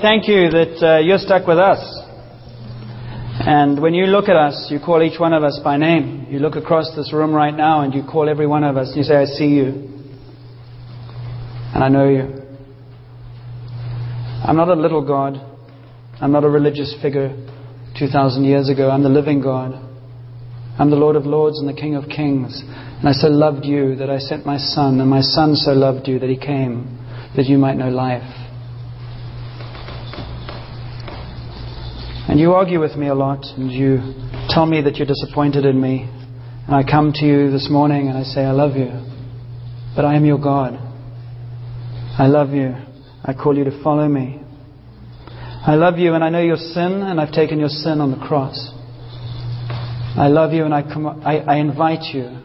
Thank you that uh, you're stuck with us. And when you look at us, you call each one of us by name. You look across this room right now and you call every one of us. And you say, I see you. And I know you. I'm not a little God. I'm not a religious figure 2,000 years ago. I'm the living God. I'm the Lord of Lords and the King of Kings. And I so loved you that I sent my Son, and my Son so loved you that he came that you might know life. And you argue with me a lot, and you tell me that you're disappointed in me. And I come to you this morning and I say, I love you. But I am your God. I love you. I call you to follow me. I love you and I know your sin, and I've taken your sin on the cross. I love you and I, com- I, I invite you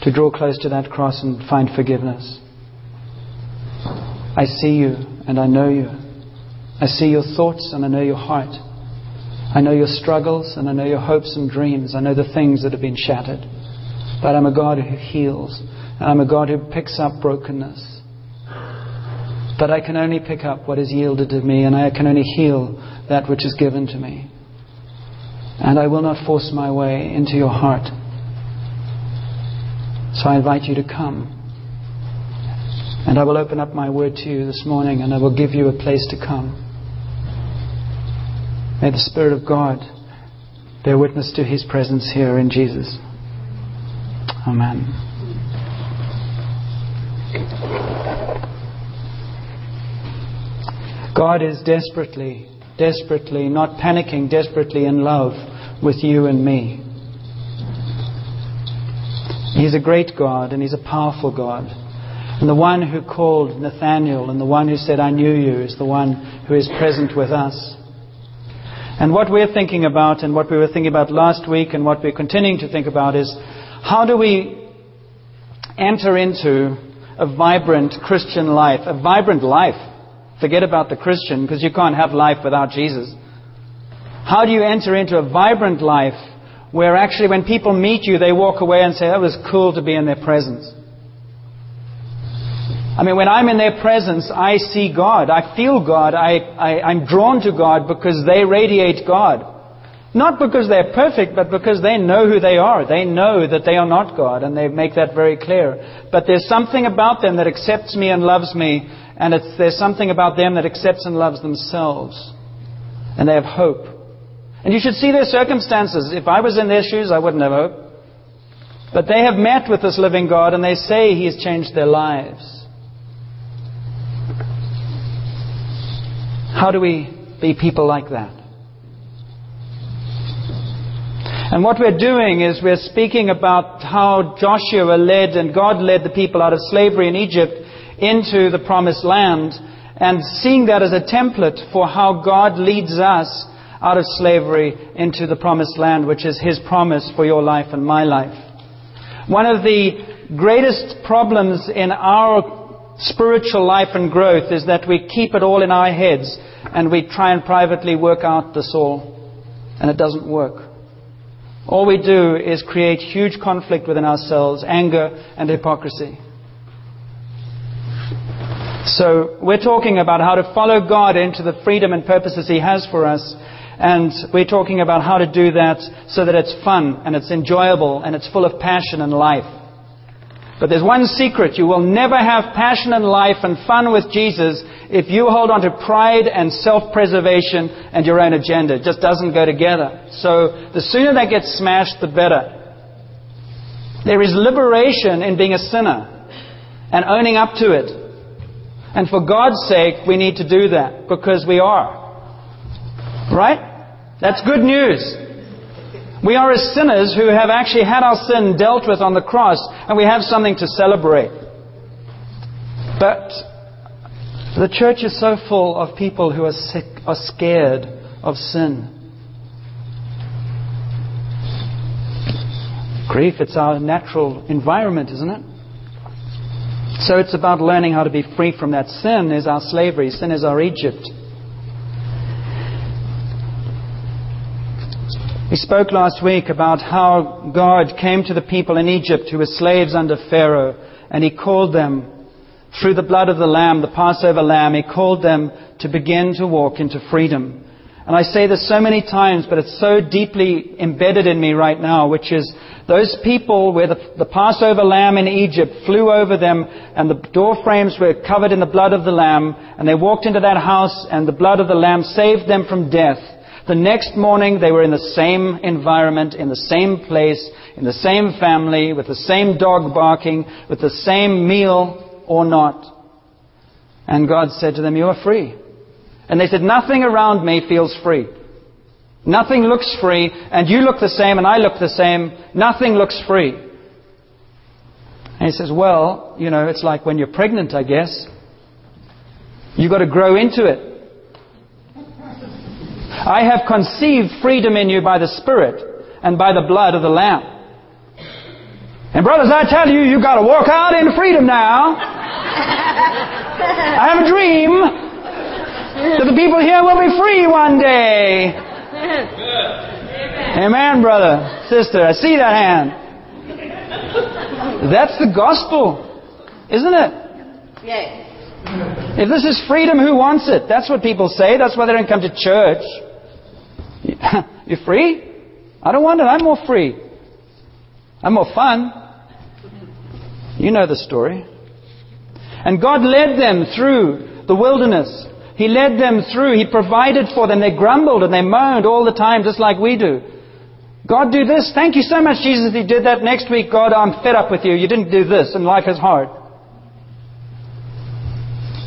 to draw close to that cross and find forgiveness. I see you and I know you. I see your thoughts and I know your heart. I know your struggles and I know your hopes and dreams. I know the things that have been shattered. But I'm a God who heals and I'm a God who picks up brokenness. But I can only pick up what is yielded to me, and I can only heal that which is given to me. And I will not force my way into your heart. So I invite you to come. And I will open up my word to you this morning, and I will give you a place to come. May the Spirit of God bear witness to his presence here in Jesus. Amen. God is desperately, desperately, not panicking, desperately in love with you and me. He's a great God and He's a powerful God. And the one who called Nathaniel and the one who said, I knew you, is the one who is present with us. And what we're thinking about and what we were thinking about last week and what we're continuing to think about is how do we enter into a vibrant Christian life, a vibrant life Forget about the Christian because you can't have life without Jesus. How do you enter into a vibrant life where actually when people meet you, they walk away and say, that was cool to be in their presence? I mean, when I'm in their presence, I see God. I feel God. I, I, I'm drawn to God because they radiate God. Not because they're perfect, but because they know who they are. They know that they are not God, and they make that very clear. But there's something about them that accepts me and loves me and there's something about them that accepts and loves themselves. And they have hope. And you should see their circumstances. If I was in their shoes, I wouldn't have hope. But they have met with this living God and they say He has changed their lives. How do we be people like that? And what we're doing is we're speaking about how Joshua led and God led the people out of slavery in Egypt into the promised land and seeing that as a template for how God leads us out of slavery into the promised land, which is His promise for your life and my life. One of the greatest problems in our spiritual life and growth is that we keep it all in our heads and we try and privately work out this all, and it doesn't work. All we do is create huge conflict within ourselves, anger and hypocrisy. So we're talking about how to follow God into the freedom and purposes He has for us. And we're talking about how to do that so that it's fun and it's enjoyable and it's full of passion and life. But there's one secret. You will never have passion and life and fun with Jesus if you hold on to pride and self-preservation and your own agenda. It just doesn't go together. So the sooner that gets smashed, the better. There is liberation in being a sinner and owning up to it and for God's sake, we need to do that because we are. Right? That's good news. We are as sinners who have actually had our sin dealt with on the cross, and we have something to celebrate. But the church is so full of people who are sick, are scared of sin. Grief, it's our natural environment, isn't it? So it's about learning how to be free from that. Sin is our slavery, sin is our Egypt. We spoke last week about how God came to the people in Egypt who were slaves under Pharaoh, and He called them through the blood of the Lamb, the Passover Lamb, He called them to begin to walk into freedom. And I say this so many times, but it's so deeply embedded in me right now, which is those people where the, the, Passover lamb in Egypt flew over them and the door frames were covered in the blood of the lamb and they walked into that house and the blood of the lamb saved them from death. The next morning they were in the same environment, in the same place, in the same family, with the same dog barking, with the same meal or not. And God said to them, you are free. And they said, nothing around me feels free. Nothing looks free, and you look the same, and I look the same. Nothing looks free. And he says, well, you know, it's like when you're pregnant, I guess. You've got to grow into it. I have conceived freedom in you by the Spirit and by the blood of the Lamb. And brothers, I tell you, you've got to walk out in freedom now. I have a dream that the people here will be free one day. Amen, brother, sister. I see that hand. That's the gospel, isn't it? Yes. If this is freedom, who wants it? That's what people say. That's why they don't come to church. You're free? I don't want it. I'm more free. I'm more fun. You know the story. And God led them through the wilderness. He led them through. He provided for them. They grumbled and they moaned all the time, just like we do. God, do this. Thank you so much, Jesus, you did that. Next week, God, I'm fed up with you. You didn't do this, and life is hard.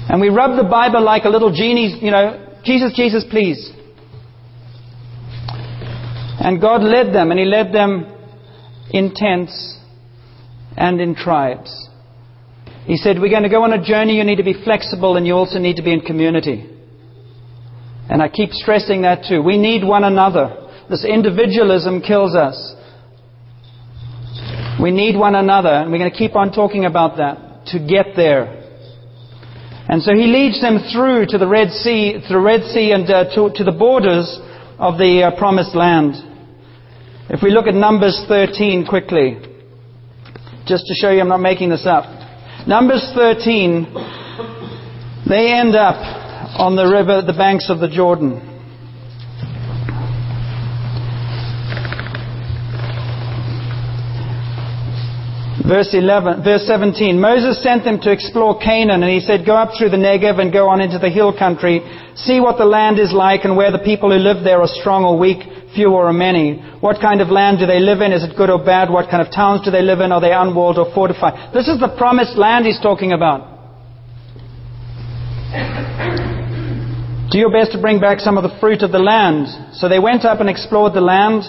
And we rub the Bible like a little genie, you know, Jesus, Jesus, please. And God led them, and He led them in tents and in tribes. He said, We're going to go on a journey. You need to be flexible and you also need to be in community. And I keep stressing that too. We need one another. This individualism kills us. We need one another, and we're going to keep on talking about that to get there. And so he leads them through to the Red Sea, the Red Sea and uh, to, to, the borders of the uh, promised land. If we look at Numbers 13 quickly, just to show you I'm not making this up. Numbers 13, they end up on the river, the banks of the Jordan. Verse 11, verse 17. Moses sent them to explore Canaan, and he said, Go up through the Negev and go on into the hill country. See what the land is like and where the people who live there are strong or weak, few or many. What kind of land do they live in? Is it good or bad? What kind of towns do they live in? Are they unwalled or fortified? This is the promised land he's talking about. Do your best to bring back some of the fruit of the land. So they went up and explored the land.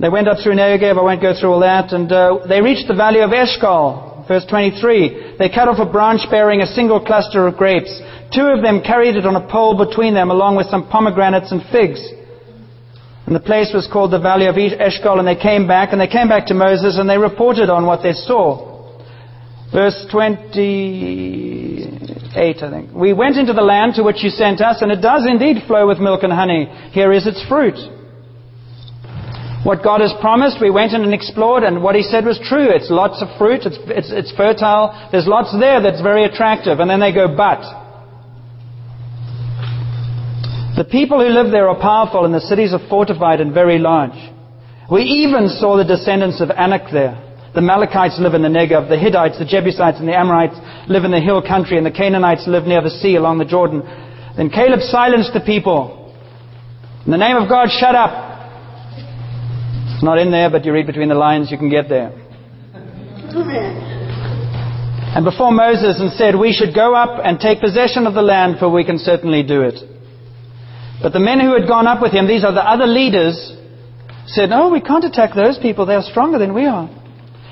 They went up through Negev. I won't go through all that. And uh, they reached the valley of Eshcol. Verse 23. They cut off a branch bearing a single cluster of grapes. Two of them carried it on a pole between them, along with some pomegranates and figs. And the place was called the Valley of Eshcol, and they came back, and they came back to Moses, and they reported on what they saw. Verse 28, I think. We went into the land to which you sent us, and it does indeed flow with milk and honey. Here is its fruit. What God has promised, we went in and explored, and what He said was true. It's lots of fruit, it's, it's, it's fertile, there's lots there that's very attractive. And then they go, but. The people who live there are powerful, and the cities are fortified and very large. We even saw the descendants of Anak there. The Amalekites live in the Negev, the Hittites, the Jebusites, and the Amorites live in the hill country, and the Canaanites live near the sea along the Jordan. Then Caleb silenced the people. In the name of God, shut up. It's not in there, but you read between the lines, you can get there. And before Moses and said, We should go up and take possession of the land, for we can certainly do it. But the men who had gone up with him, these are the other leaders, said, No, we can't attack those people. They are stronger than we are.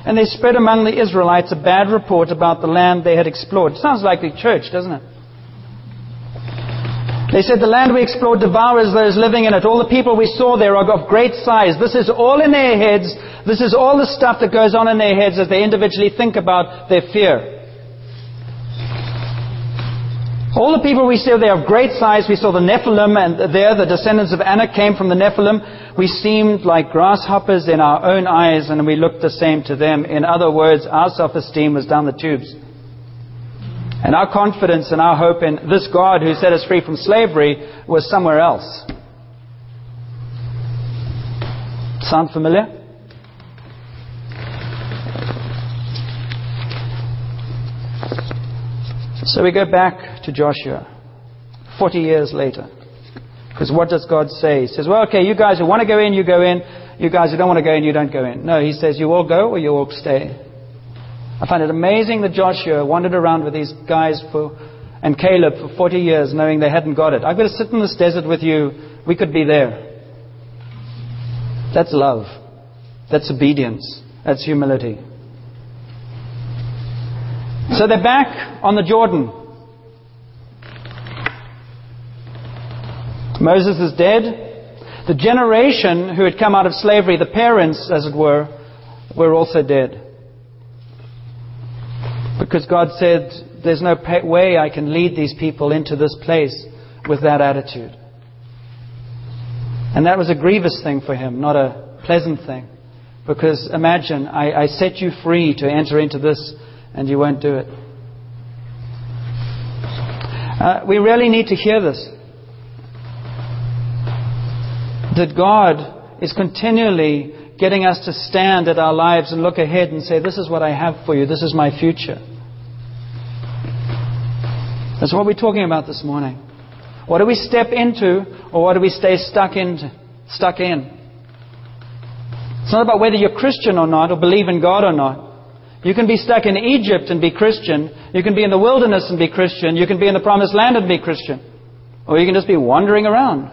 And they spread among the Israelites a bad report about the land they had explored. Sounds like the church, doesn't it? They said, The land we explored devours those living in it. All the people we saw there are of great size. This is all in their heads. This is all the stuff that goes on in their heads as they individually think about their fear. All the people we see, they are of great size. We saw the Nephilim, and there the descendants of Anak came from the Nephilim. We seemed like grasshoppers in our own eyes, and we looked the same to them. In other words, our self-esteem was down the tubes. And our confidence and our hope in this God who set us free from slavery was somewhere else. Sound familiar? So we go back to Joshua, 40 years later. Because what does God say? He says, well, okay, you guys who want to go in, you go in. You guys who don't want to go in, you don't go in. No, he says, you all go or you all stay. I find it amazing that Joshua wandered around with these guys for, and Caleb for 40 years knowing they hadn't got it. I've got to sit in this desert with you. We could be there. That's love. That's obedience. That's humility. So they're back on the Jordan. Moses is dead. The generation who had come out of slavery, the parents, as it were, were also dead. Because God said, There's no way I can lead these people into this place with that attitude. And that was a grievous thing for him, not a pleasant thing. Because imagine, I, I set you free to enter into this and you won't do it. Uh, we really need to hear this. That God is continually getting us to stand at our lives and look ahead and say, This is what I have for you, this is my future. That's what we're talking about this morning. What do we step into, or what do we stay stuck in? Stuck in? It's not about whether you're Christian or not, or believe in God or not. You can be stuck in Egypt and be Christian. You can be in the wilderness and be Christian. You can be in the promised land and be Christian. Or you can just be wandering around.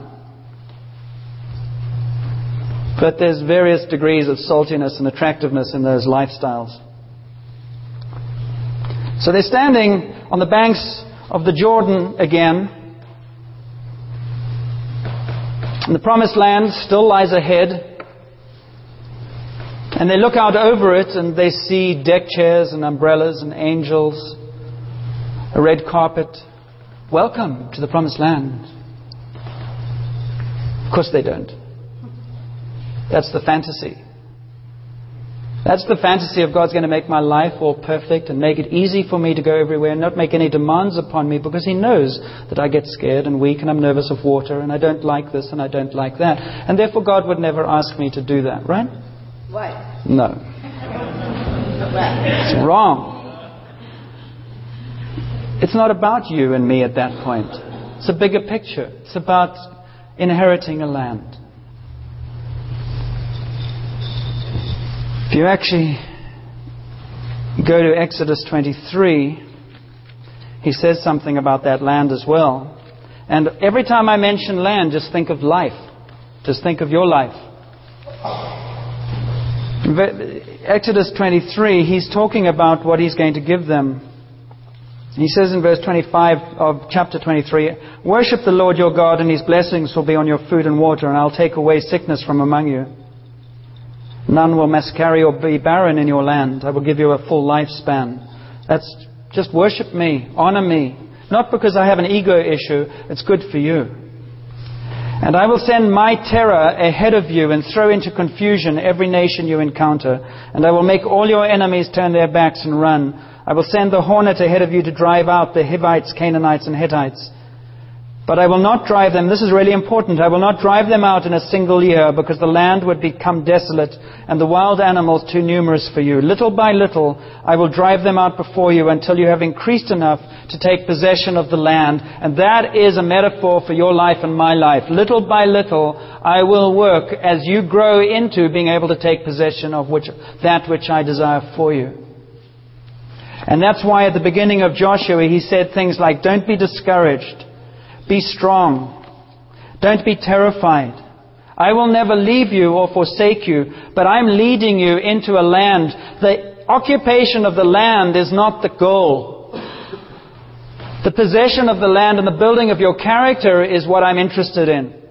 But there's various degrees of saltiness and attractiveness in those lifestyles. So they're standing on the banks of the Jordan again. And the promised land still lies ahead. And they look out over it and they see deck chairs and umbrellas and angels, a red carpet. Welcome to the promised land. Of course they don't. That's the fantasy. That's the fantasy of God's going to make my life all perfect and make it easy for me to go everywhere and not make any demands upon me because He knows that I get scared and weak and I'm nervous of water and I don't like this and I don't like that. And therefore, God would never ask me to do that, right? What? No. It's wrong. It's not about you and me at that point. It's a bigger picture. It's about inheriting a land. If you actually go to Exodus 23, he says something about that land as well. And every time I mention land, just think of life. Just think of your life. Exodus 23, he's talking about what he's going to give them. He says in verse 25 of chapter 23, Worship the Lord your God, and his blessings will be on your food and water, and I'll take away sickness from among you. None will miscarry or be barren in your land. I will give you a full lifespan. That's just worship me, honor me. Not because I have an ego issue, it's good for you. And I will send my terror ahead of you and throw into confusion every nation you encounter. And I will make all your enemies turn their backs and run. I will send the hornet ahead of you to drive out the Hivites, Canaanites, and Hittites. But I will not drive them. This is really important. I will not drive them out in a single year because the land would become desolate and the wild animals too numerous for you. Little by little, I will drive them out before you until you have increased enough to take possession of the land. And that is a metaphor for your life and my life. Little by little, I will work as you grow into being able to take possession of which, that which I desire for you. And that's why at the beginning of Joshua, he said things like, don't be discouraged. Be strong. Don't be terrified. I will never leave you or forsake you, but I'm leading you into a land. The occupation of the land is not the goal. The possession of the land and the building of your character is what I'm interested in.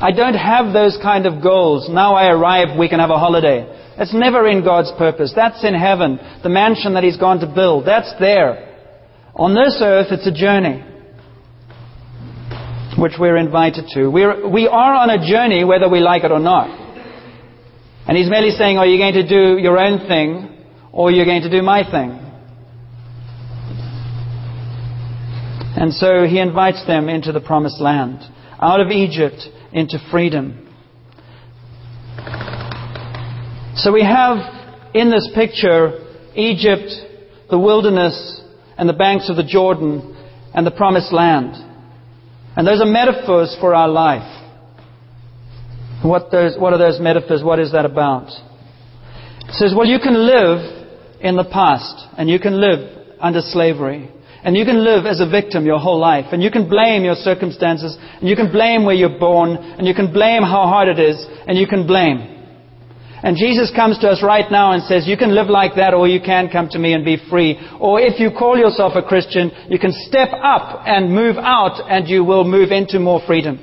I don't have those kind of goals. Now I arrive, we can have a holiday. That's never in God's purpose. That's in heaven. The mansion that He's gone to build. That's there. On this earth, it's a journey which we're invited to. We're, we are on a journey whether we like it or not. And he's merely saying, are you going to do your own thing or are you going to do my thing? And so he invites them into the promised land, out of Egypt into freedom. So we have in this picture Egypt, the wilderness, and the banks of the Jordan, and the promised land. And those are metaphors for our life. What, those, what are those metaphors? What is that about? It says, well, you can live in the past, and you can live under slavery. And you can live as a victim your whole life. And you can blame your circumstances. And you can blame where you're born. And you can blame how hard it is. And you can blame. And Jesus comes to us right now and says, you can live like that or you can come to me and be free. Or if you call yourself a Christian, you can step up and move out and you will move into more freedom.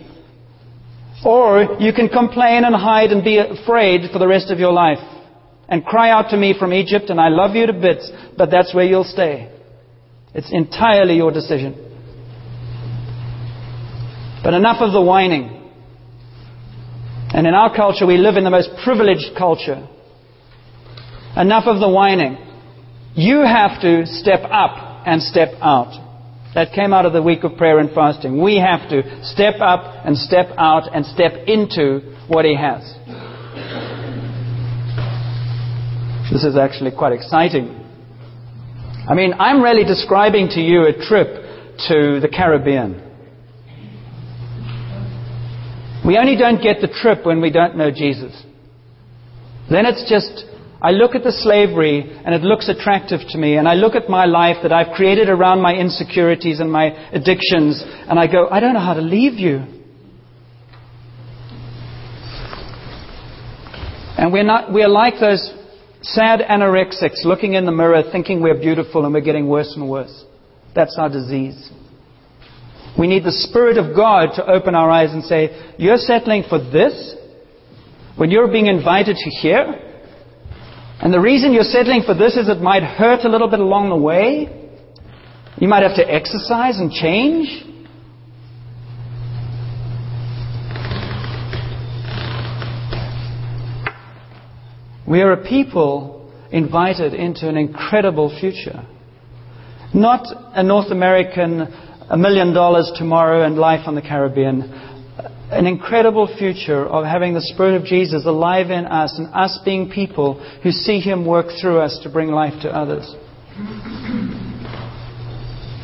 Or you can complain and hide and be afraid for the rest of your life. And cry out to me from Egypt and I love you to bits, but that's where you'll stay. It's entirely your decision. But enough of the whining. And in our culture, we live in the most privileged culture. Enough of the whining. You have to step up and step out. That came out of the week of prayer and fasting. We have to step up and step out and step into what He has. This is actually quite exciting. I mean, I'm really describing to you a trip to the Caribbean. We only don't get the trip when we don't know Jesus. Then it's just, I look at the slavery and it looks attractive to me, and I look at my life that I've created around my insecurities and my addictions, and I go, I don't know how to leave you. And we're, not, we're like those sad anorexics looking in the mirror thinking we're beautiful and we're getting worse and worse. That's our disease. We need the Spirit of God to open our eyes and say, You're settling for this? When you're being invited to here? And the reason you're settling for this is it might hurt a little bit along the way. You might have to exercise and change. We are a people invited into an incredible future. Not a North American a million dollars tomorrow and life on the Caribbean. An incredible future of having the Spirit of Jesus alive in us and us being people who see Him work through us to bring life to others.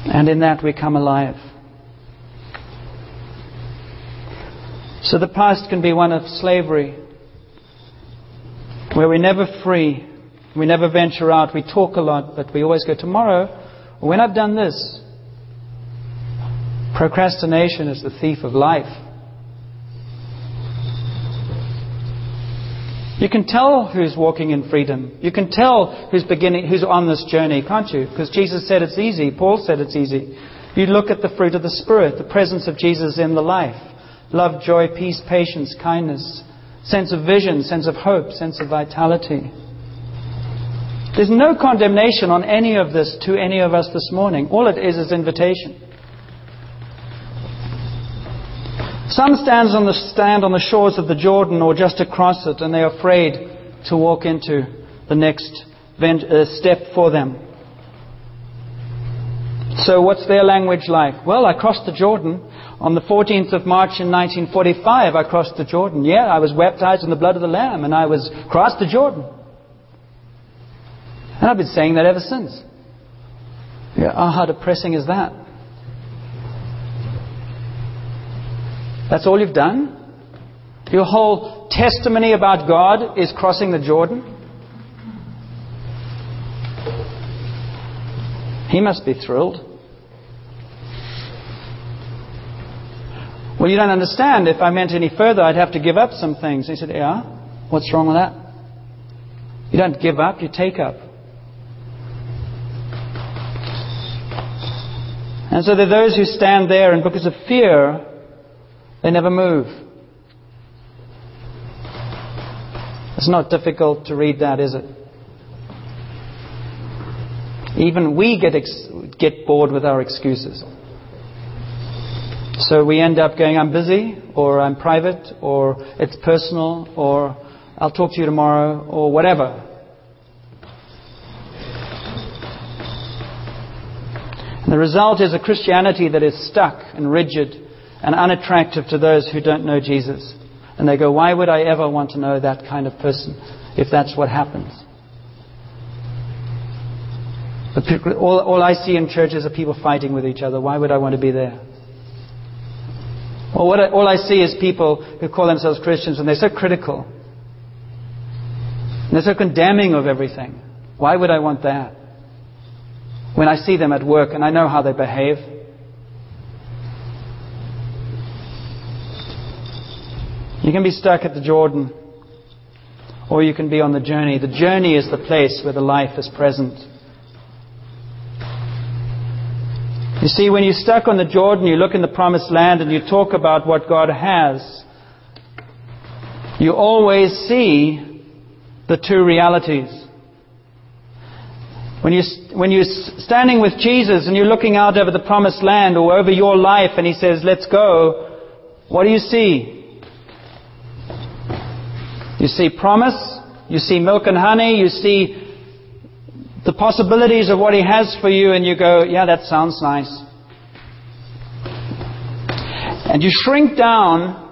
And in that we come alive. So the past can be one of slavery, where we're never free, we never venture out, we talk a lot, but we always go, tomorrow, when I've done this, Procrastination is the thief of life. You can tell who's walking in freedom. You can tell who's beginning, who's on this journey, can't you? Because Jesus said it's easy. Paul said it's easy. You look at the fruit of the Spirit, the presence of Jesus in the life. Love, joy, peace, patience, kindness, sense of vision, sense of hope, sense of vitality. There's no condemnation on any of this to any of us this morning. All it is is invitation. Some stands on the, stand on the shores of the Jordan or just across it, and they're afraid to walk into the next uh, step for them. So, what's their language like? Well, I crossed the Jordan. On the 14th of March in 1945, I crossed the Jordan. Yeah, I was baptized in the blood of the Lamb, and I was crossed the Jordan. And I've been saying that ever since. Yeah, oh, how depressing is that? That's all you've done? Your whole testimony about God is crossing the Jordan? He must be thrilled. Well, you don't understand. If I meant any further, I'd have to give up some things. He said, Yeah, what's wrong with that? You don't give up, you take up. And so there are those who stand there, and because of fear, they never move. It's not difficult to read that, is it? Even we get, ex- get bored with our excuses. So we end up going, I'm busy, or I'm private, or it's personal, or I'll talk to you tomorrow, or whatever. The result is a Christianity that is stuck and rigid and unattractive to those who don't know Jesus. And they go, why would I ever want to know that kind of person if that's what happens? But all, all I see in churches are people fighting with each other. Why would I want to be there? Well, I, all I see is people who call themselves Christians and they're so critical. And they're so condemning of everything. Why would I want that? When I see them at work and I know how they behave. You can be stuck at the Jordan, or you can be on the journey. The journey is the place where the life is present. You see, when you're stuck on the Jordan, you look in the promised land and you talk about what God has, you always see the two realities. When, you, when you're standing with Jesus and you're looking out over the promised land or over your life and He says, let's go, what do you see? You see promise, you see milk and honey, you see the possibilities of what He has for you, and you go, yeah, that sounds nice. And you shrink down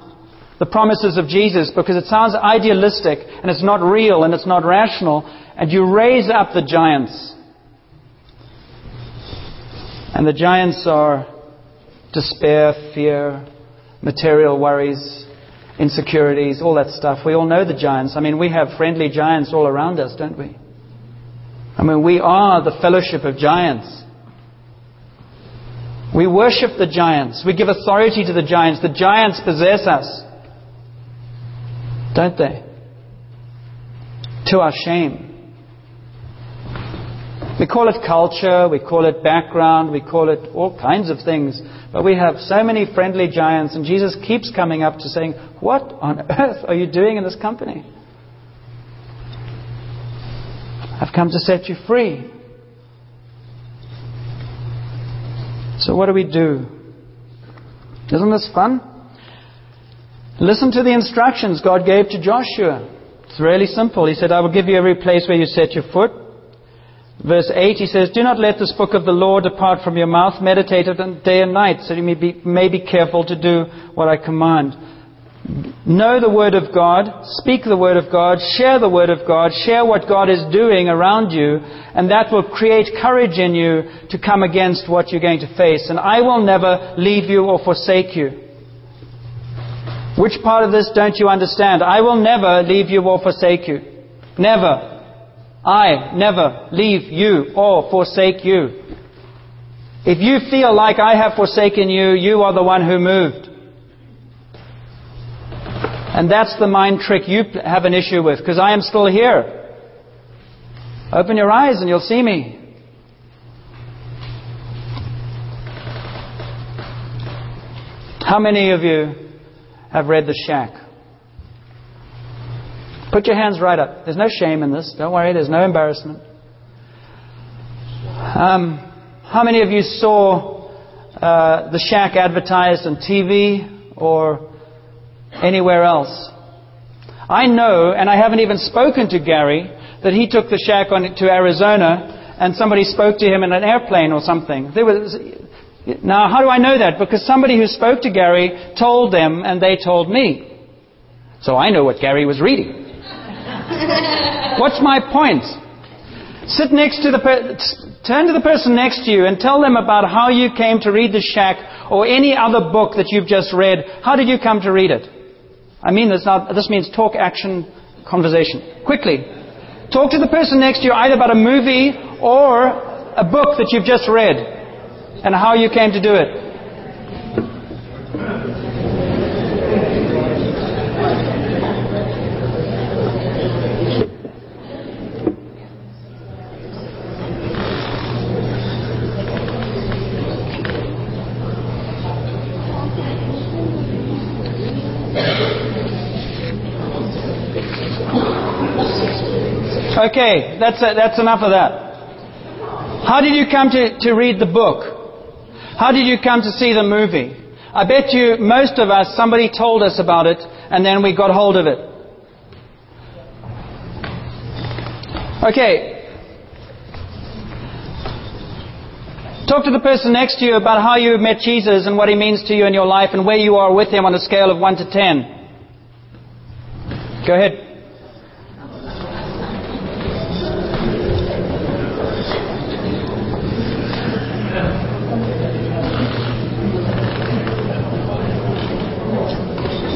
the promises of Jesus because it sounds idealistic and it's not real and it's not rational, and you raise up the giants. And the giants are despair, fear, material worries, insecurities, all that stuff. We all know the giants. I mean, we have friendly giants all around us, don't we? I mean, we are the fellowship of giants. We worship the giants. We give authority to the giants. The giants possess us. Don't they? To our shame. We call it culture, we call it background, we call it all kinds of things. But we have so many friendly giants, and Jesus keeps coming up to saying, What on earth are you doing in this company? I've come to set you free. So, what do we do? Isn't this fun? Listen to the instructions God gave to Joshua. It's really simple. He said, I will give you every place where you set your foot. Verse 8, he says, Do not let this book of the law depart from your mouth. Meditate it day and night, so you may be, may be careful to do what I command. Know the Word of God, speak the Word of God, share the Word of God, share what God is doing around you, and that will create courage in you to come against what you're going to face. And I will never leave you or forsake you. Which part of this don't you understand? I will never leave you or forsake you. Never. I never leave you or forsake you. If you feel like I have forsaken you, you are the one who moved. And that's the mind trick you have an issue with, because I am still here. Open your eyes and you'll see me. How many of you have read The Shack? Put your hands right up. There's no shame in this. Don't worry, there's no embarrassment. Um, how many of you saw uh, The Shack advertised on TV or anywhere else. I know, and I haven't even spoken to Gary, that he took the shack on to Arizona and somebody spoke to him in an airplane or something. There was, now, how do I know that? Because somebody who spoke to Gary told them and they told me. So I know what Gary was reading. What's my point? Sit next to the per- turn to the person next to you and tell them about how you came to read the shack or any other book that you've just read. How did you come to read it? I mean this now, this means talk, action, conversation. Quickly. Talk to the person next to you either about a movie or a book that you've just read and how you came to do it. Okay, that's, uh, that's enough of that. How did you come to, to read the book? How did you come to see the movie? I bet you most of us, somebody told us about it, and then we got hold of it. Okay. Talk to the person next to you about how you met Jesus and what he means to you in your life and where you are with him on a scale of 1 to 10. Go ahead.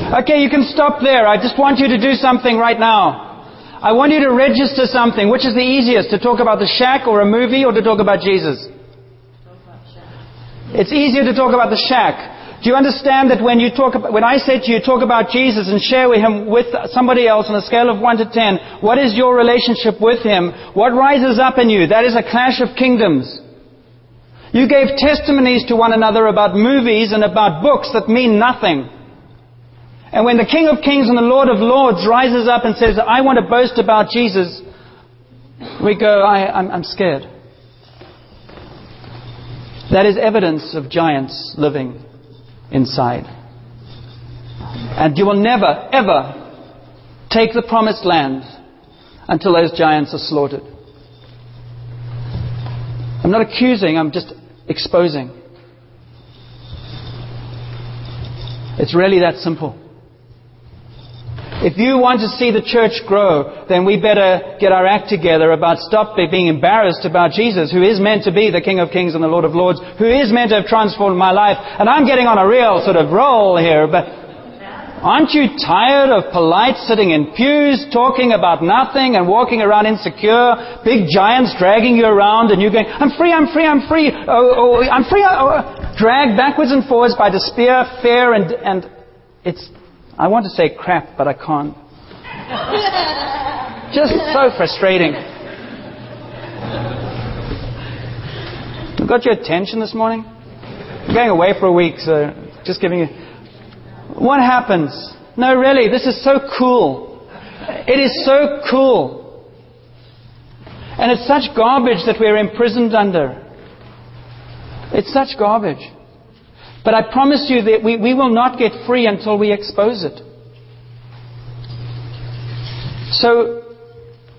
Okay, you can stop there. I just want you to do something right now. I want you to register something. Which is the easiest, to talk about the shack or a movie or to talk about Jesus? It's easier to talk about the shack. Do you understand that when you talk when I say to you, talk about Jesus and share with him with somebody else on a scale of 1 to 10, what is your relationship with him? What rises up in you? That is a clash of kingdoms. You gave testimonies to one another about movies and about books that mean nothing. And when the King of Kings and the Lord of Lords rises up and says, I want to boast about Jesus, we go, I, I'm scared. That is evidence of giants living inside. And you will never, ever take the promised land until those giants are slaughtered. I'm not accusing, I'm just exposing. It's really that simple. If you want to see the church grow, then we better get our act together about stop being embarrassed about Jesus, who is meant to be the King of Kings and the Lord of Lords, who is meant to have transformed my life. And I'm getting on a real sort of roll here, but aren't you tired of polite sitting in pews, talking about nothing and walking around insecure, big giants dragging you around and you going, I'm free, I'm free, I'm free, oh, oh I'm free, oh, oh, dragged backwards and forwards by despair, fear, and, and it's I want to say crap, but I can't. Just so frustrating. Got your attention this morning? I'm going away for a week, so just giving you. What happens? No, really, this is so cool. It is so cool. And it's such garbage that we're imprisoned under. It's such garbage. But I promise you that we, we will not get free until we expose it. So,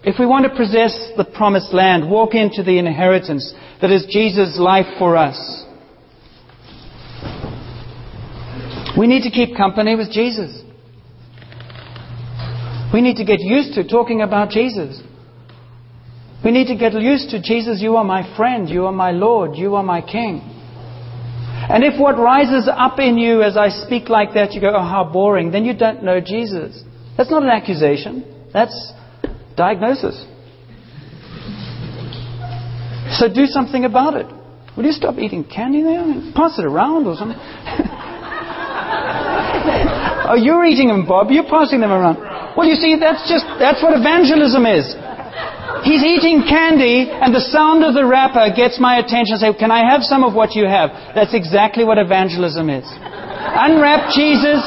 if we want to possess the promised land, walk into the inheritance that is Jesus' life for us, we need to keep company with Jesus. We need to get used to talking about Jesus. We need to get used to Jesus, you are my friend, you are my Lord, you are my King. And if what rises up in you as I speak like that, you go, oh, how boring, then you don't know Jesus. That's not an accusation. That's diagnosis. So do something about it. Will you stop eating candy there? And Pass it around or something. oh, you're eating them, Bob. You're passing them around. Well, you see, that's just, that's what evangelism is. He's eating candy, and the sound of the wrapper gets my attention. Say, can I have some of what you have? That's exactly what evangelism is. Unwrap Jesus.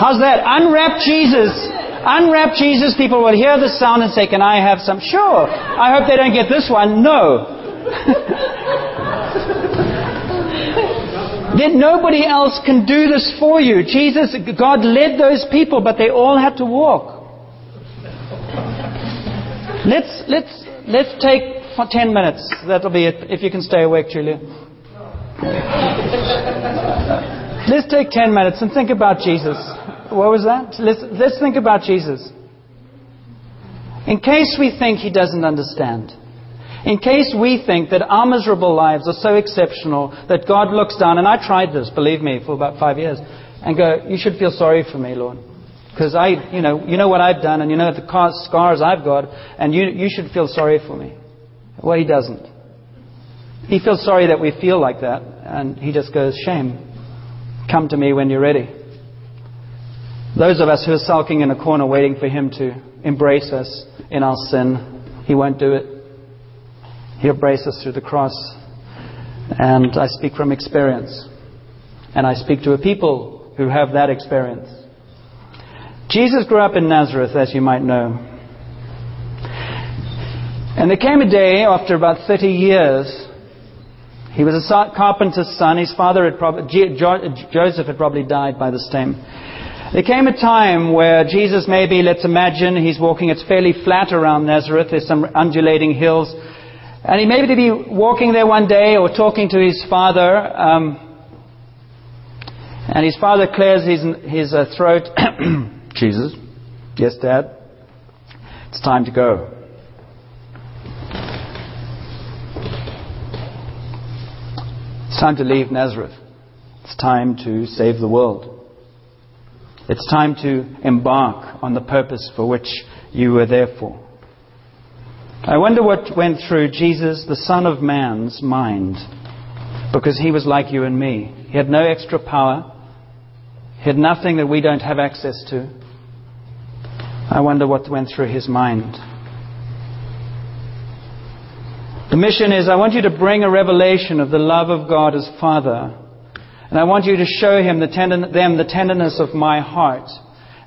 How's that? Unwrap Jesus. Unwrap Jesus. People will hear the sound and say, can I have some? Sure. I hope they don't get this one. No. then nobody else can do this for you. Jesus, God led those people, but they all had to walk. Let's, let's, let's take for 10 minutes. That'll be it, if you can stay awake, Julia. let's take 10 minutes and think about Jesus. What was that? Let's, let's think about Jesus. In case we think he doesn't understand, in case we think that our miserable lives are so exceptional that God looks down, and I tried this, believe me, for about five years, and go, You should feel sorry for me, Lord. Because I, you know, you know what I've done, and you know the scars I've got, and you, you should feel sorry for me. Well, he doesn't. He feels sorry that we feel like that, and he just goes, Shame. Come to me when you're ready. Those of us who are sulking in a corner waiting for him to embrace us in our sin, he won't do it. He'll embrace us through the cross. And I speak from experience. And I speak to a people who have that experience. Jesus grew up in Nazareth, as you might know. And there came a day after about 30 years. He was a carpenter's son. His father had probably, Joseph had probably died by this time. There came a time where Jesus, maybe, let's imagine, he's walking, it's fairly flat around Nazareth. There's some undulating hills. And he may be walking there one day or talking to his father, um, and his father clears his, his uh, throat. Jesus, yes, Dad, it's time to go. It's time to leave Nazareth. It's time to save the world. It's time to embark on the purpose for which you were there for. I wonder what went through Jesus, the Son of Man's mind, because he was like you and me. He had no extra power, he had nothing that we don't have access to. I wonder what went through his mind. The mission is I want you to bring a revelation of the love of God as Father. And I want you to show him the them the tenderness of my heart.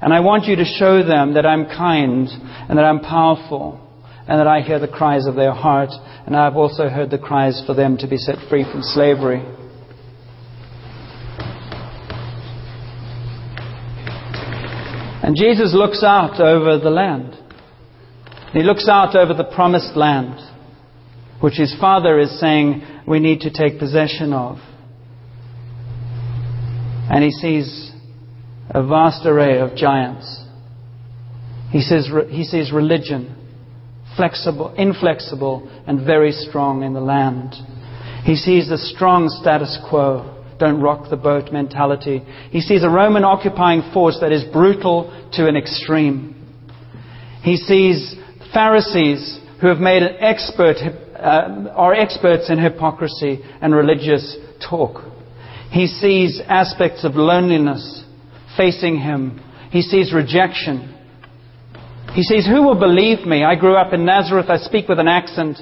And I want you to show them that I'm kind and that I'm powerful and that I hear the cries of their heart. And I've also heard the cries for them to be set free from slavery. And Jesus looks out over the land. He looks out over the promised land, which his Father is saying we need to take possession of. And he sees a vast array of giants. He sees, he sees religion, flexible, inflexible, and very strong in the land. He sees the strong status quo don't rock the boat mentality. He sees a Roman occupying force that is brutal to an extreme. He sees Pharisees who have made an expert, uh, are experts in hypocrisy and religious talk. He sees aspects of loneliness facing him. He sees rejection. He sees, Who will believe me? I grew up in Nazareth. I speak with an accent.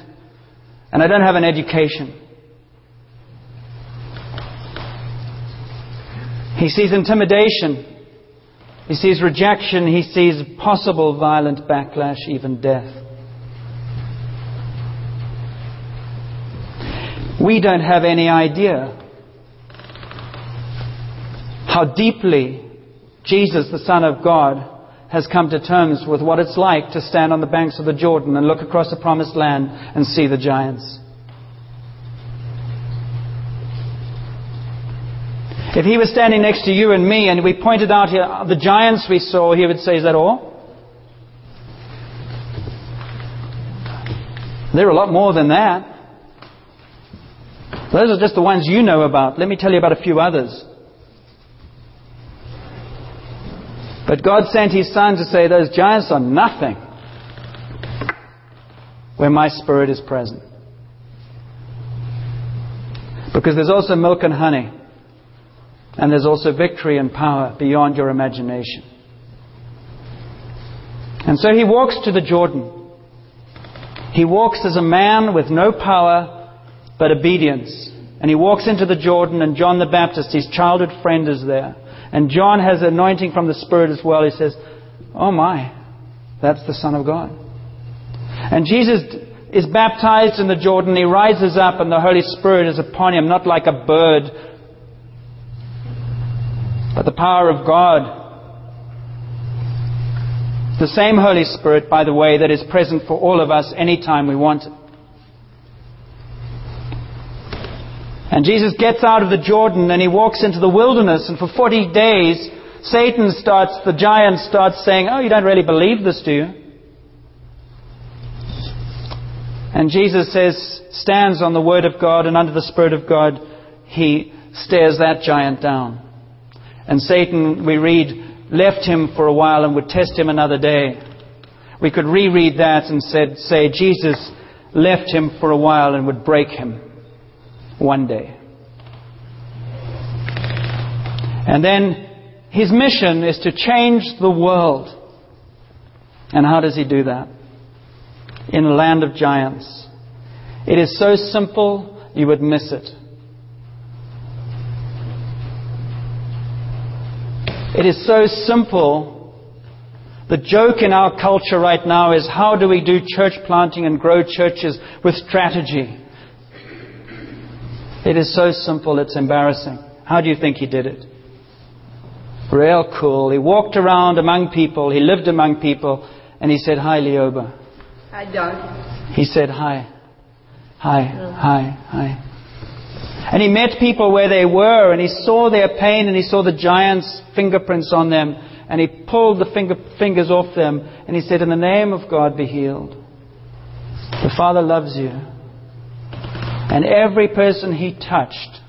And I don't have an education. He sees intimidation. He sees rejection. He sees possible violent backlash, even death. We don't have any idea how deeply Jesus, the Son of God, has come to terms with what it's like to stand on the banks of the Jordan and look across the promised land and see the giants. If he was standing next to you and me and we pointed out here the giants we saw, he would say, Is that all? There are a lot more than that. Those are just the ones you know about. Let me tell you about a few others. But God sent His Son to say, Those giants are nothing where my Spirit is present. Because there's also milk and honey. And there's also victory and power beyond your imagination. And so he walks to the Jordan. He walks as a man with no power but obedience. And he walks into the Jordan, and John the Baptist, his childhood friend, is there. And John has anointing from the Spirit as well. He says, Oh my, that's the Son of God. And Jesus is baptized in the Jordan. He rises up, and the Holy Spirit is upon him, not like a bird but the power of God. The same Holy Spirit, by the way, that is present for all of us anytime we want it. And Jesus gets out of the Jordan and he walks into the wilderness, and for 40 days, Satan starts, the giant starts saying, Oh, you don't really believe this, do you? And Jesus says, stands on the Word of God, and under the Spirit of God, he stares that giant down. And Satan, we read, left him for a while and would test him another day. We could reread that and said, say, Jesus left him for a while and would break him one day. And then his mission is to change the world. And how does he do that? In a land of giants. It is so simple, you would miss it. It is so simple. The joke in our culture right now is how do we do church planting and grow churches with strategy? It is so simple, it's embarrassing. How do you think he did it? Real cool. He walked around among people, he lived among people, and he said, Hi, Leoba. Hi, John. He said, Hi. Hi, hi, hi. And he met people where they were, and he saw their pain, and he saw the giant's fingerprints on them, and he pulled the finger, fingers off them, and he said, In the name of God, be healed. The Father loves you. And every person he touched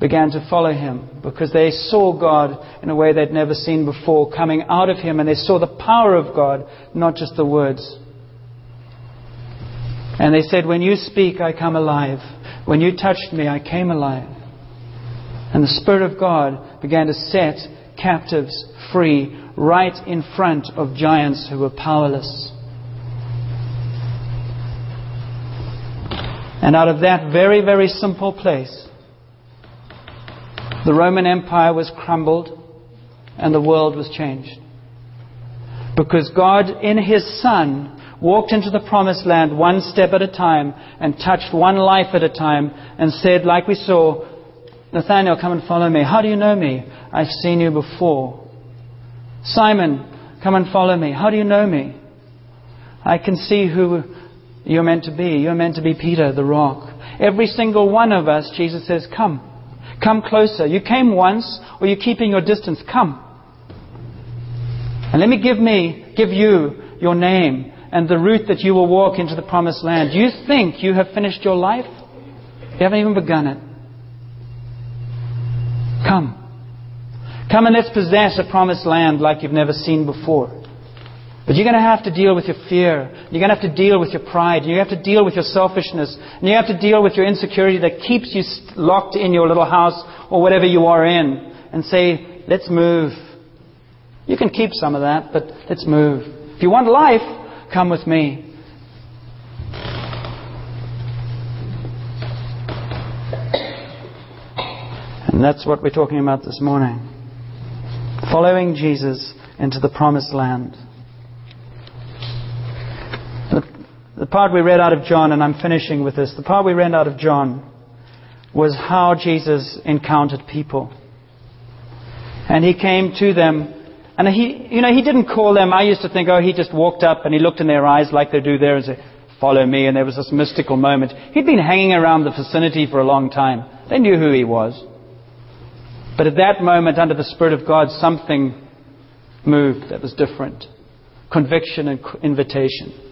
began to follow him because they saw God in a way they'd never seen before coming out of him, and they saw the power of God, not just the words. And they said, When you speak, I come alive. When you touched me, I came alive. And the Spirit of God began to set captives free right in front of giants who were powerless. And out of that very, very simple place, the Roman Empire was crumbled and the world was changed. Because God, in His Son, walked into the promised land one step at a time and touched one life at a time and said, like we saw, Nathaniel, come and follow me. How do you know me? I've seen you before. Simon, come and follow me. How do you know me? I can see who you're meant to be. You're meant to be Peter, the rock. Every single one of us, Jesus says, come. Come closer. You came once, or you're keeping your distance. Come. And let me give me, give you your name and the route that you will walk into the promised land. Do you think you have finished your life? You haven't even begun it. Come. Come and let's possess a promised land like you've never seen before. But you're going to have to deal with your fear. You're going to have to deal with your pride. You have to deal with your selfishness. And you have to deal with your insecurity that keeps you locked in your little house or whatever you are in. And say, let's move. You can keep some of that, but let's move. If you want life, come with me. And that's what we're talking about this morning. Following Jesus into the promised land. The part we read out of John, and I'm finishing with this, the part we read out of John was how Jesus encountered people. And he came to them, and he, you know, he didn't call them. I used to think, oh, he just walked up and he looked in their eyes like they do there and said, follow me, and there was this mystical moment. He'd been hanging around the vicinity for a long time. They knew who he was. But at that moment, under the Spirit of God, something moved that was different. Conviction and invitation.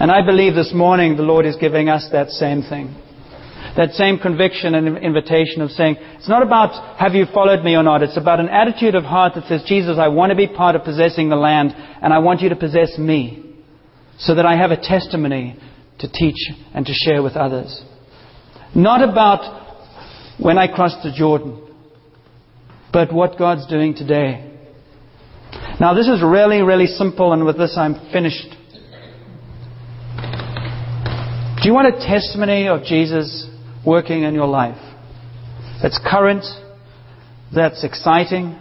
And I believe this morning the Lord is giving us that same thing. That same conviction and invitation of saying, it's not about have you followed me or not. It's about an attitude of heart that says, Jesus, I want to be part of possessing the land and I want you to possess me so that I have a testimony to teach and to share with others. Not about when I cross the Jordan, but what God's doing today. Now, this is really, really simple, and with this I'm finished. Do you want a testimony of Jesus working in your life? That's current, that's exciting.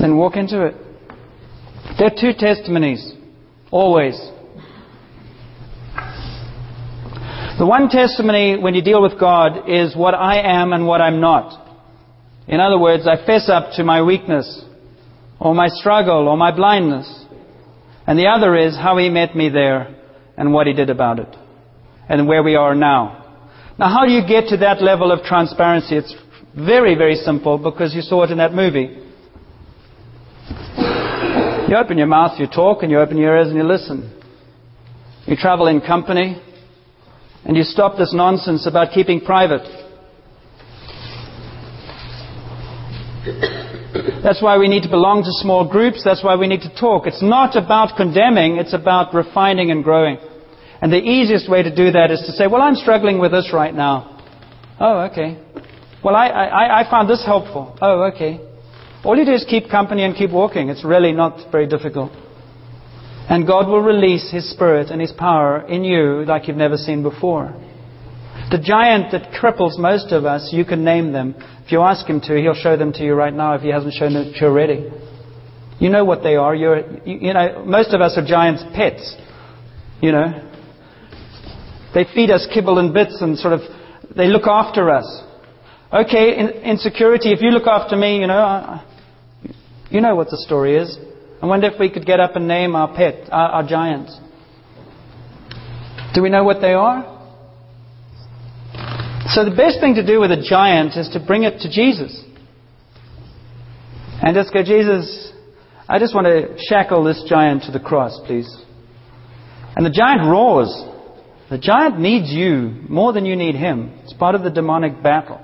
Then walk into it. There are two testimonies, always. The one testimony when you deal with God is what I am and what I'm not. In other words, I fess up to my weakness, or my struggle, or my blindness. And the other is how he met me there and what he did about it and where we are now. Now, how do you get to that level of transparency? It's very, very simple because you saw it in that movie. You open your mouth, you talk, and you open your ears and you listen. You travel in company, and you stop this nonsense about keeping private. That's why we need to belong to small groups. That's why we need to talk. It's not about condemning, it's about refining and growing. And the easiest way to do that is to say, Well, I'm struggling with this right now. Oh, okay. Well, I, I, I found this helpful. Oh, okay. All you do is keep company and keep walking. It's really not very difficult. And God will release His Spirit and His power in you like you've never seen before. The giant that cripples most of us, you can name them. If you ask him to, he'll show them to you right now if he hasn't shown them to you already. You know what they are. You're, you know, most of us are giants' pets. You know, they feed us kibble and bits and sort of they look after us. Okay, in, insecurity. If you look after me, you know, I, you know what the story is. I wonder if we could get up and name our pet, our, our giants. Do we know what they are? So the best thing to do with a giant is to bring it to Jesus. And just go, Jesus, I just want to shackle this giant to the cross, please. And the giant roars. The giant needs you more than you need him. It's part of the demonic battle.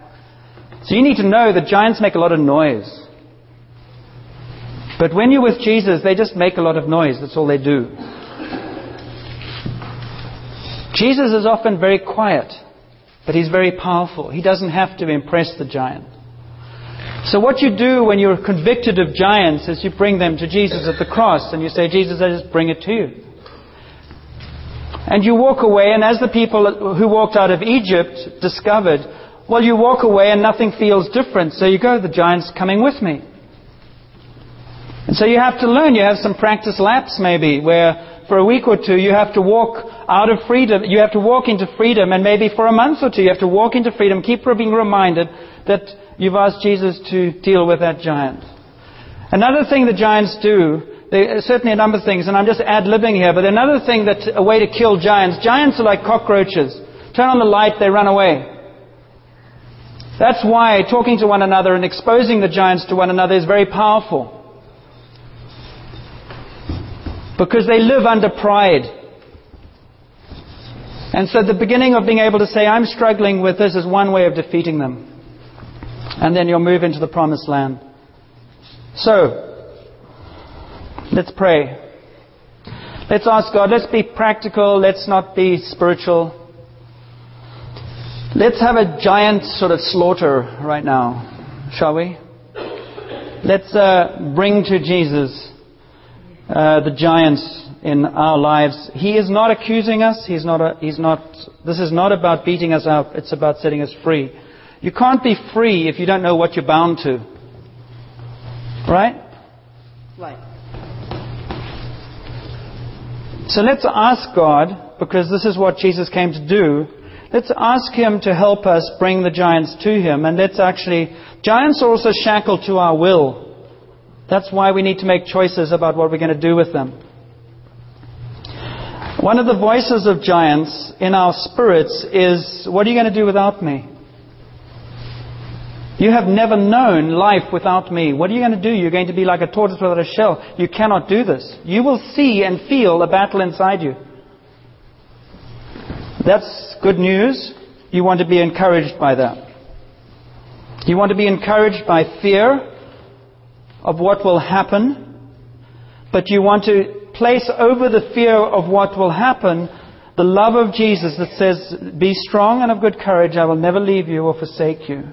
So you need to know that giants make a lot of noise. But when you're with Jesus, they just make a lot of noise. That's all they do. Jesus is often very quiet, but he's very powerful. He doesn't have to impress the giant. So what you do when you're convicted of giants is you bring them to Jesus at the cross and you say, Jesus, I just bring it to you. And you walk away, and as the people who walked out of Egypt discovered, well, you walk away and nothing feels different. So you go, the giant's coming with me. And so you have to learn. You have some practice laps maybe where for a week or two you have to walk out of freedom. You have to walk into freedom and maybe for a month or two you have to walk into freedom. Keep being reminded that you've asked Jesus to deal with that giant. Another thing the giants do, are certainly a number of things, and I'm just ad-libbing here, but another thing that a way to kill giants, giants are like cockroaches. Turn on the light, they run away. That's why talking to one another and exposing the giants to one another is very powerful. Because they live under pride. And so the beginning of being able to say, I'm struggling with this is one way of defeating them. And then you'll move into the promised land. So, let's pray. Let's ask God, let's be practical, let's not be spiritual. Let's have a giant sort of slaughter right now, shall we? Let's uh, bring to Jesus uh, the giants in our lives. He is not accusing us. He's not. A, he's not. This is not about beating us up. It's about setting us free. You can't be free if you don't know what you're bound to. Right? Right. So let's ask God, because this is what Jesus came to do. Let's ask Him to help us bring the giants to Him. And let's actually, giants are also shackled to our will. That's why we need to make choices about what we're going to do with them. One of the voices of giants in our spirits is, What are you going to do without me? You have never known life without me. What are you going to do? You're going to be like a tortoise without a shell. You cannot do this. You will see and feel a battle inside you. That's good news. You want to be encouraged by that. You want to be encouraged by fear of what will happen, but you want to place over the fear of what will happen the love of Jesus that says, Be strong and of good courage, I will never leave you or forsake you.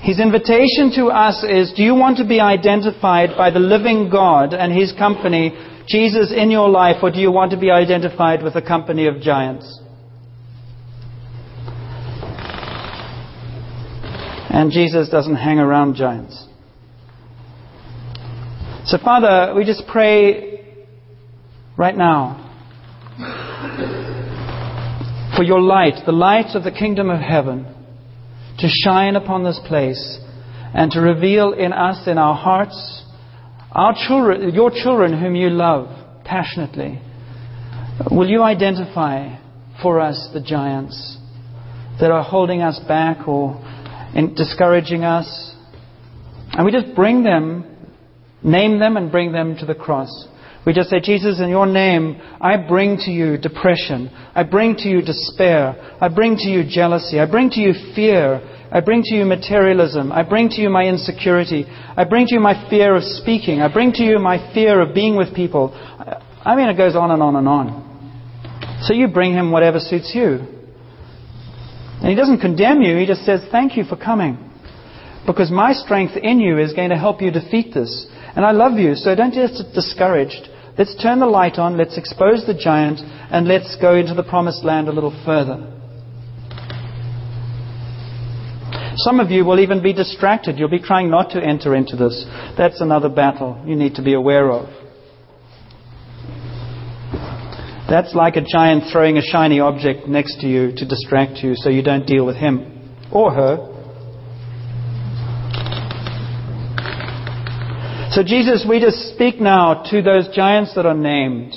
His invitation to us is Do you want to be identified by the living God and His company, Jesus, in your life, or do you want to be identified with the company of giants? And Jesus doesn't hang around giants. So, Father, we just pray right now for your light, the light of the kingdom of heaven to shine upon this place and to reveal in us, in our hearts, our children, your children whom you love passionately. Will you identify for us the giants that are holding us back or discouraging us? And we just bring them, name them, and bring them to the cross. We just say, Jesus, in your name, I bring to you depression. I bring to you despair. I bring to you jealousy. I bring to you fear. I bring to you materialism. I bring to you my insecurity. I bring to you my fear of speaking. I bring to you my fear of being with people. I mean, it goes on and on and on. So you bring him whatever suits you. And he doesn't condemn you, he just says, Thank you for coming. Because my strength in you is going to help you defeat this. And I love you, so don't just get discouraged. Let's turn the light on, let's expose the giant, and let's go into the promised land a little further. Some of you will even be distracted. You'll be trying not to enter into this. That's another battle you need to be aware of. That's like a giant throwing a shiny object next to you to distract you so you don't deal with him or her. So, Jesus, we just speak now to those giants that are named.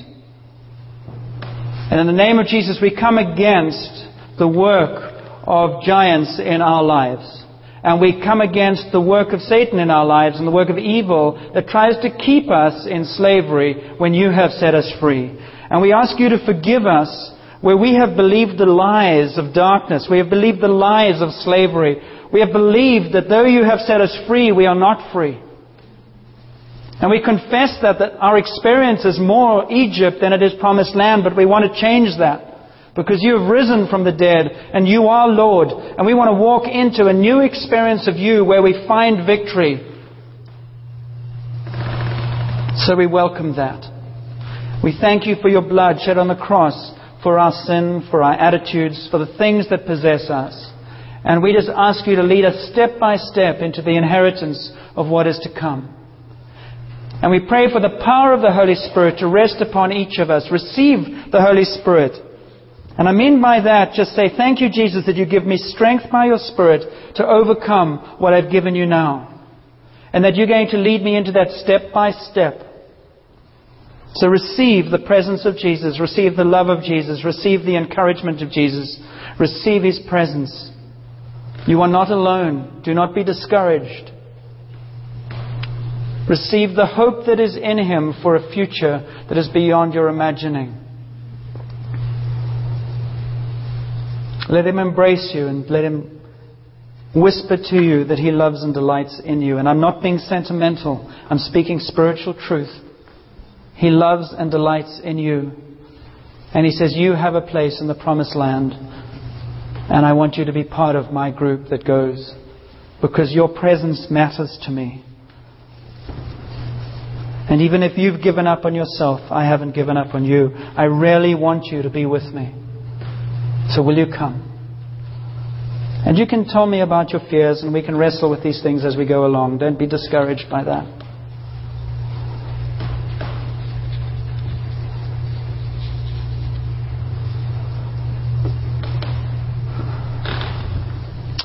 And in the name of Jesus, we come against the work of giants in our lives. And we come against the work of Satan in our lives and the work of evil that tries to keep us in slavery when you have set us free. And we ask you to forgive us where we have believed the lies of darkness. We have believed the lies of slavery. We have believed that though you have set us free, we are not free. And we confess that, that our experience is more Egypt than it is promised land, but we want to change that. Because you have risen from the dead and you are Lord. And we want to walk into a new experience of you where we find victory. So we welcome that. We thank you for your blood shed on the cross for our sin, for our attitudes, for the things that possess us. And we just ask you to lead us step by step into the inheritance of what is to come. And we pray for the power of the Holy Spirit to rest upon each of us. Receive the Holy Spirit. And I mean by that, just say, Thank you, Jesus, that you give me strength by your Spirit to overcome what I've given you now. And that you're going to lead me into that step by step. So receive the presence of Jesus, receive the love of Jesus, receive the encouragement of Jesus, receive His presence. You are not alone. Do not be discouraged. Receive the hope that is in Him for a future that is beyond your imagining. Let Him embrace you and let Him whisper to you that He loves and delights in you. And I'm not being sentimental, I'm speaking spiritual truth. He loves and delights in you. And He says, You have a place in the promised land. And I want you to be part of my group that goes because your presence matters to me. And even if you've given up on yourself, I haven't given up on you. I really want you to be with me. So will you come? And you can tell me about your fears, and we can wrestle with these things as we go along. Don't be discouraged by that.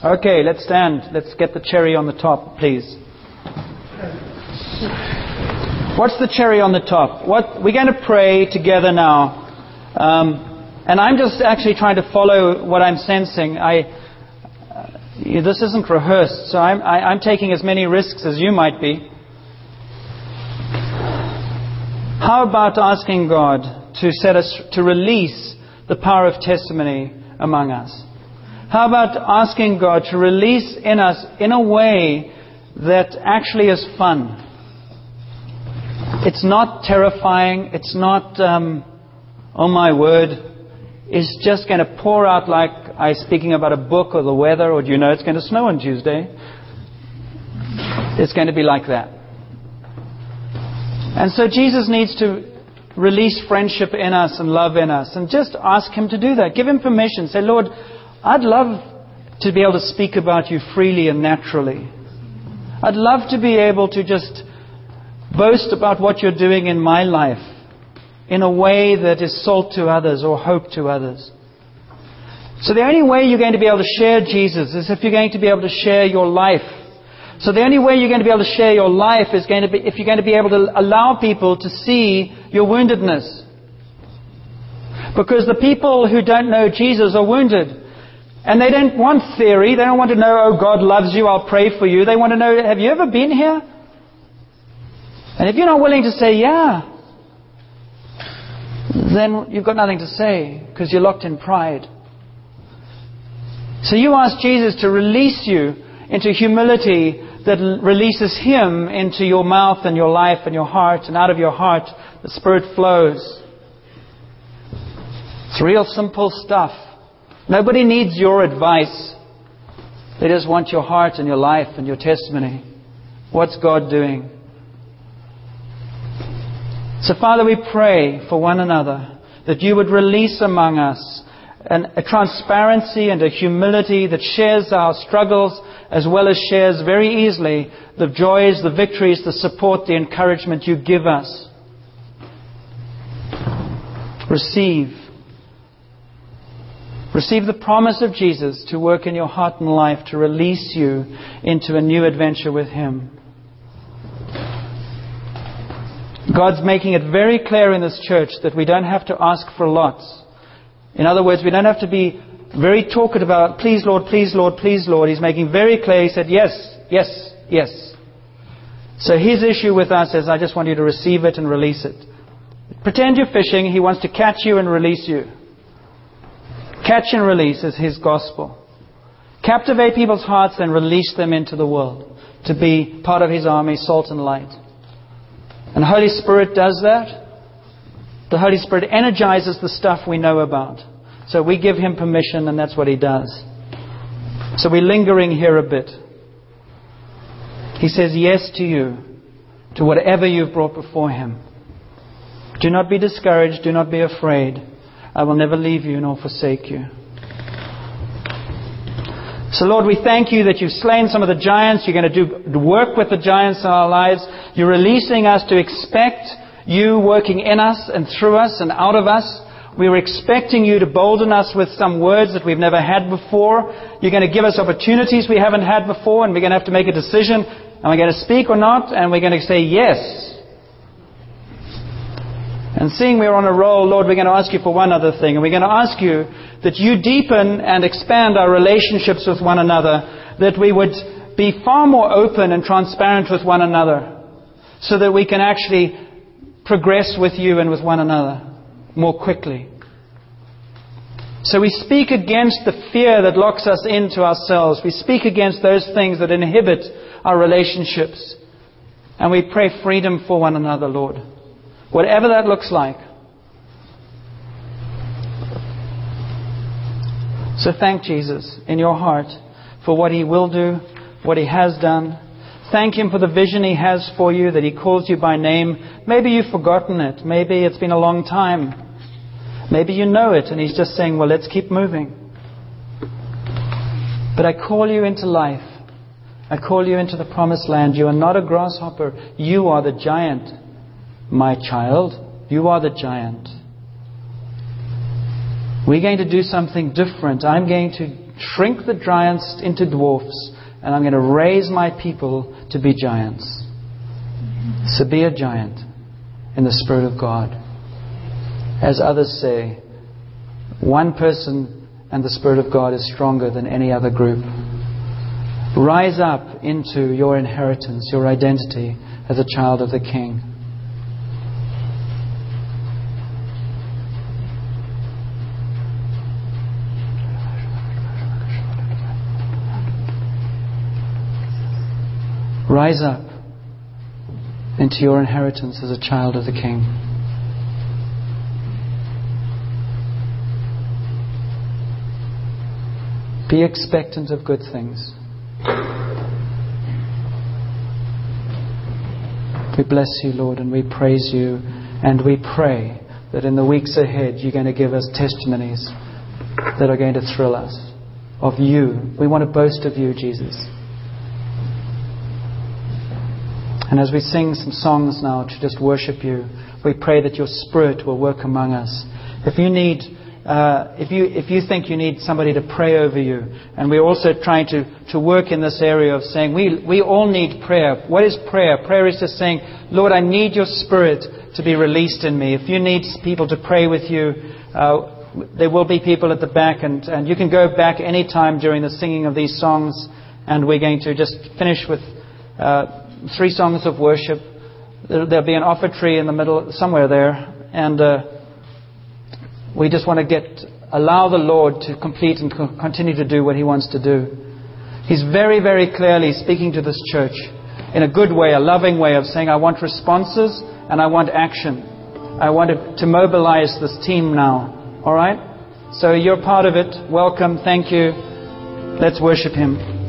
Okay, let's stand. Let's get the cherry on the top, please. What's the cherry on the top? What we're going to pray together now. Um, and I'm just actually trying to follow what I'm sensing. I, uh, this isn't rehearsed, so I'm, I, I'm taking as many risks as you might be. How about asking God to set us to release the power of testimony among us? How about asking God to release in us in a way that actually is fun? It's not terrifying. It's not, um, oh my word, it's just going to pour out like I'm speaking about a book or the weather or do you know it's going to snow on Tuesday? It's going to be like that. And so Jesus needs to release friendship in us and love in us and just ask Him to do that. Give Him permission. Say, Lord, I'd love to be able to speak about you freely and naturally. I'd love to be able to just boast about what you're doing in my life in a way that is salt to others or hope to others. So the only way you're going to be able to share Jesus is if you're going to be able to share your life. So the only way you're going to be able to share your life is going to be if you're going to be able to allow people to see your woundedness. Because the people who don't know Jesus are wounded. And they don't want theory. They don't want to know, oh, God loves you, I'll pray for you. They want to know, have you ever been here? And if you're not willing to say, yeah, then you've got nothing to say because you're locked in pride. So you ask Jesus to release you into humility that releases Him into your mouth and your life and your heart, and out of your heart the Spirit flows. It's real simple stuff. Nobody needs your advice. They just want your heart and your life and your testimony. What's God doing? So, Father, we pray for one another that you would release among us an, a transparency and a humility that shares our struggles as well as shares very easily the joys, the victories, the support, the encouragement you give us. Receive. Receive the promise of Jesus to work in your heart and life to release you into a new adventure with Him. God's making it very clear in this church that we don't have to ask for lots. In other words, we don't have to be very talkative about, please Lord, please Lord, please Lord. He's making very clear. He said, yes, yes, yes. So his issue with us is, I just want you to receive it and release it. Pretend you're fishing. He wants to catch you and release you. Catch and release is his gospel. Captivate people's hearts and release them into the world to be part of his army, salt and light. And the Holy Spirit does that. The Holy Spirit energizes the stuff we know about. So we give him permission, and that's what he does. So we're lingering here a bit. He says yes to you, to whatever you've brought before him. Do not be discouraged. Do not be afraid. I will never leave you nor forsake you. So, Lord, we thank you that you've slain some of the giants. You're going to do work with the giants in our lives. You're releasing us to expect you working in us and through us and out of us. We're expecting you to bolden us with some words that we've never had before. You're going to give us opportunities we haven't had before, and we're going to have to make a decision. Am I going to speak or not? And we're going to say yes. And seeing we're on a roll, Lord, we're going to ask you for one other thing. And we're going to ask you that you deepen and expand our relationships with one another, that we would be far more open and transparent with one another, so that we can actually progress with you and with one another more quickly. So we speak against the fear that locks us into ourselves. We speak against those things that inhibit our relationships. And we pray freedom for one another, Lord. Whatever that looks like. So thank Jesus in your heart for what he will do, what he has done. Thank him for the vision he has for you, that he calls you by name. Maybe you've forgotten it. Maybe it's been a long time. Maybe you know it and he's just saying, well, let's keep moving. But I call you into life. I call you into the promised land. You are not a grasshopper. You are the giant. My child, you are the giant. We're going to do something different. I'm going to shrink the giants into dwarfs, and I'm going to raise my people to be giants. So be a giant in the Spirit of God. As others say, one person and the Spirit of God is stronger than any other group. Rise up into your inheritance, your identity as a child of the King. Rise up into your inheritance as a child of the King. Be expectant of good things. We bless you, Lord, and we praise you, and we pray that in the weeks ahead you're going to give us testimonies that are going to thrill us of you. We want to boast of you, Jesus. And as we sing some songs now to just worship you, we pray that your Spirit will work among us. If you need, uh, if you if you think you need somebody to pray over you, and we're also trying to to work in this area of saying we we all need prayer. What is prayer? Prayer is just saying, Lord, I need your Spirit to be released in me. If you need people to pray with you. Uh, there will be people at the back, and, and you can go back any time during the singing of these songs, and we're going to just finish with uh, three songs of worship. There'll be an offertory in the middle, somewhere there, and uh, we just want to get allow the Lord to complete and continue to do what He wants to do. He's very, very clearly speaking to this church in a good way, a loving way of saying, I want responses and I want action. I want to mobilize this team now. All right? So you're part of it. Welcome. Thank you. Let's worship Him.